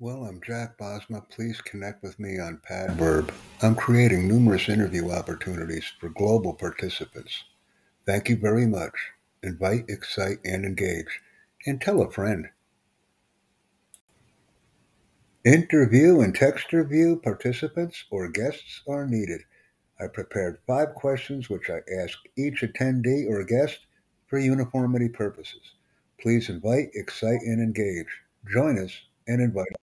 Well, I'm Jack Bosma. Please connect with me on Padverb. I'm creating numerous interview opportunities for global participants. Thank you very much. Invite, excite, and engage. And tell a friend. Interview and text review participants or guests are needed. I prepared five questions which I ask each attendee or guest for uniformity purposes. Please invite, excite, and engage. Join us and invite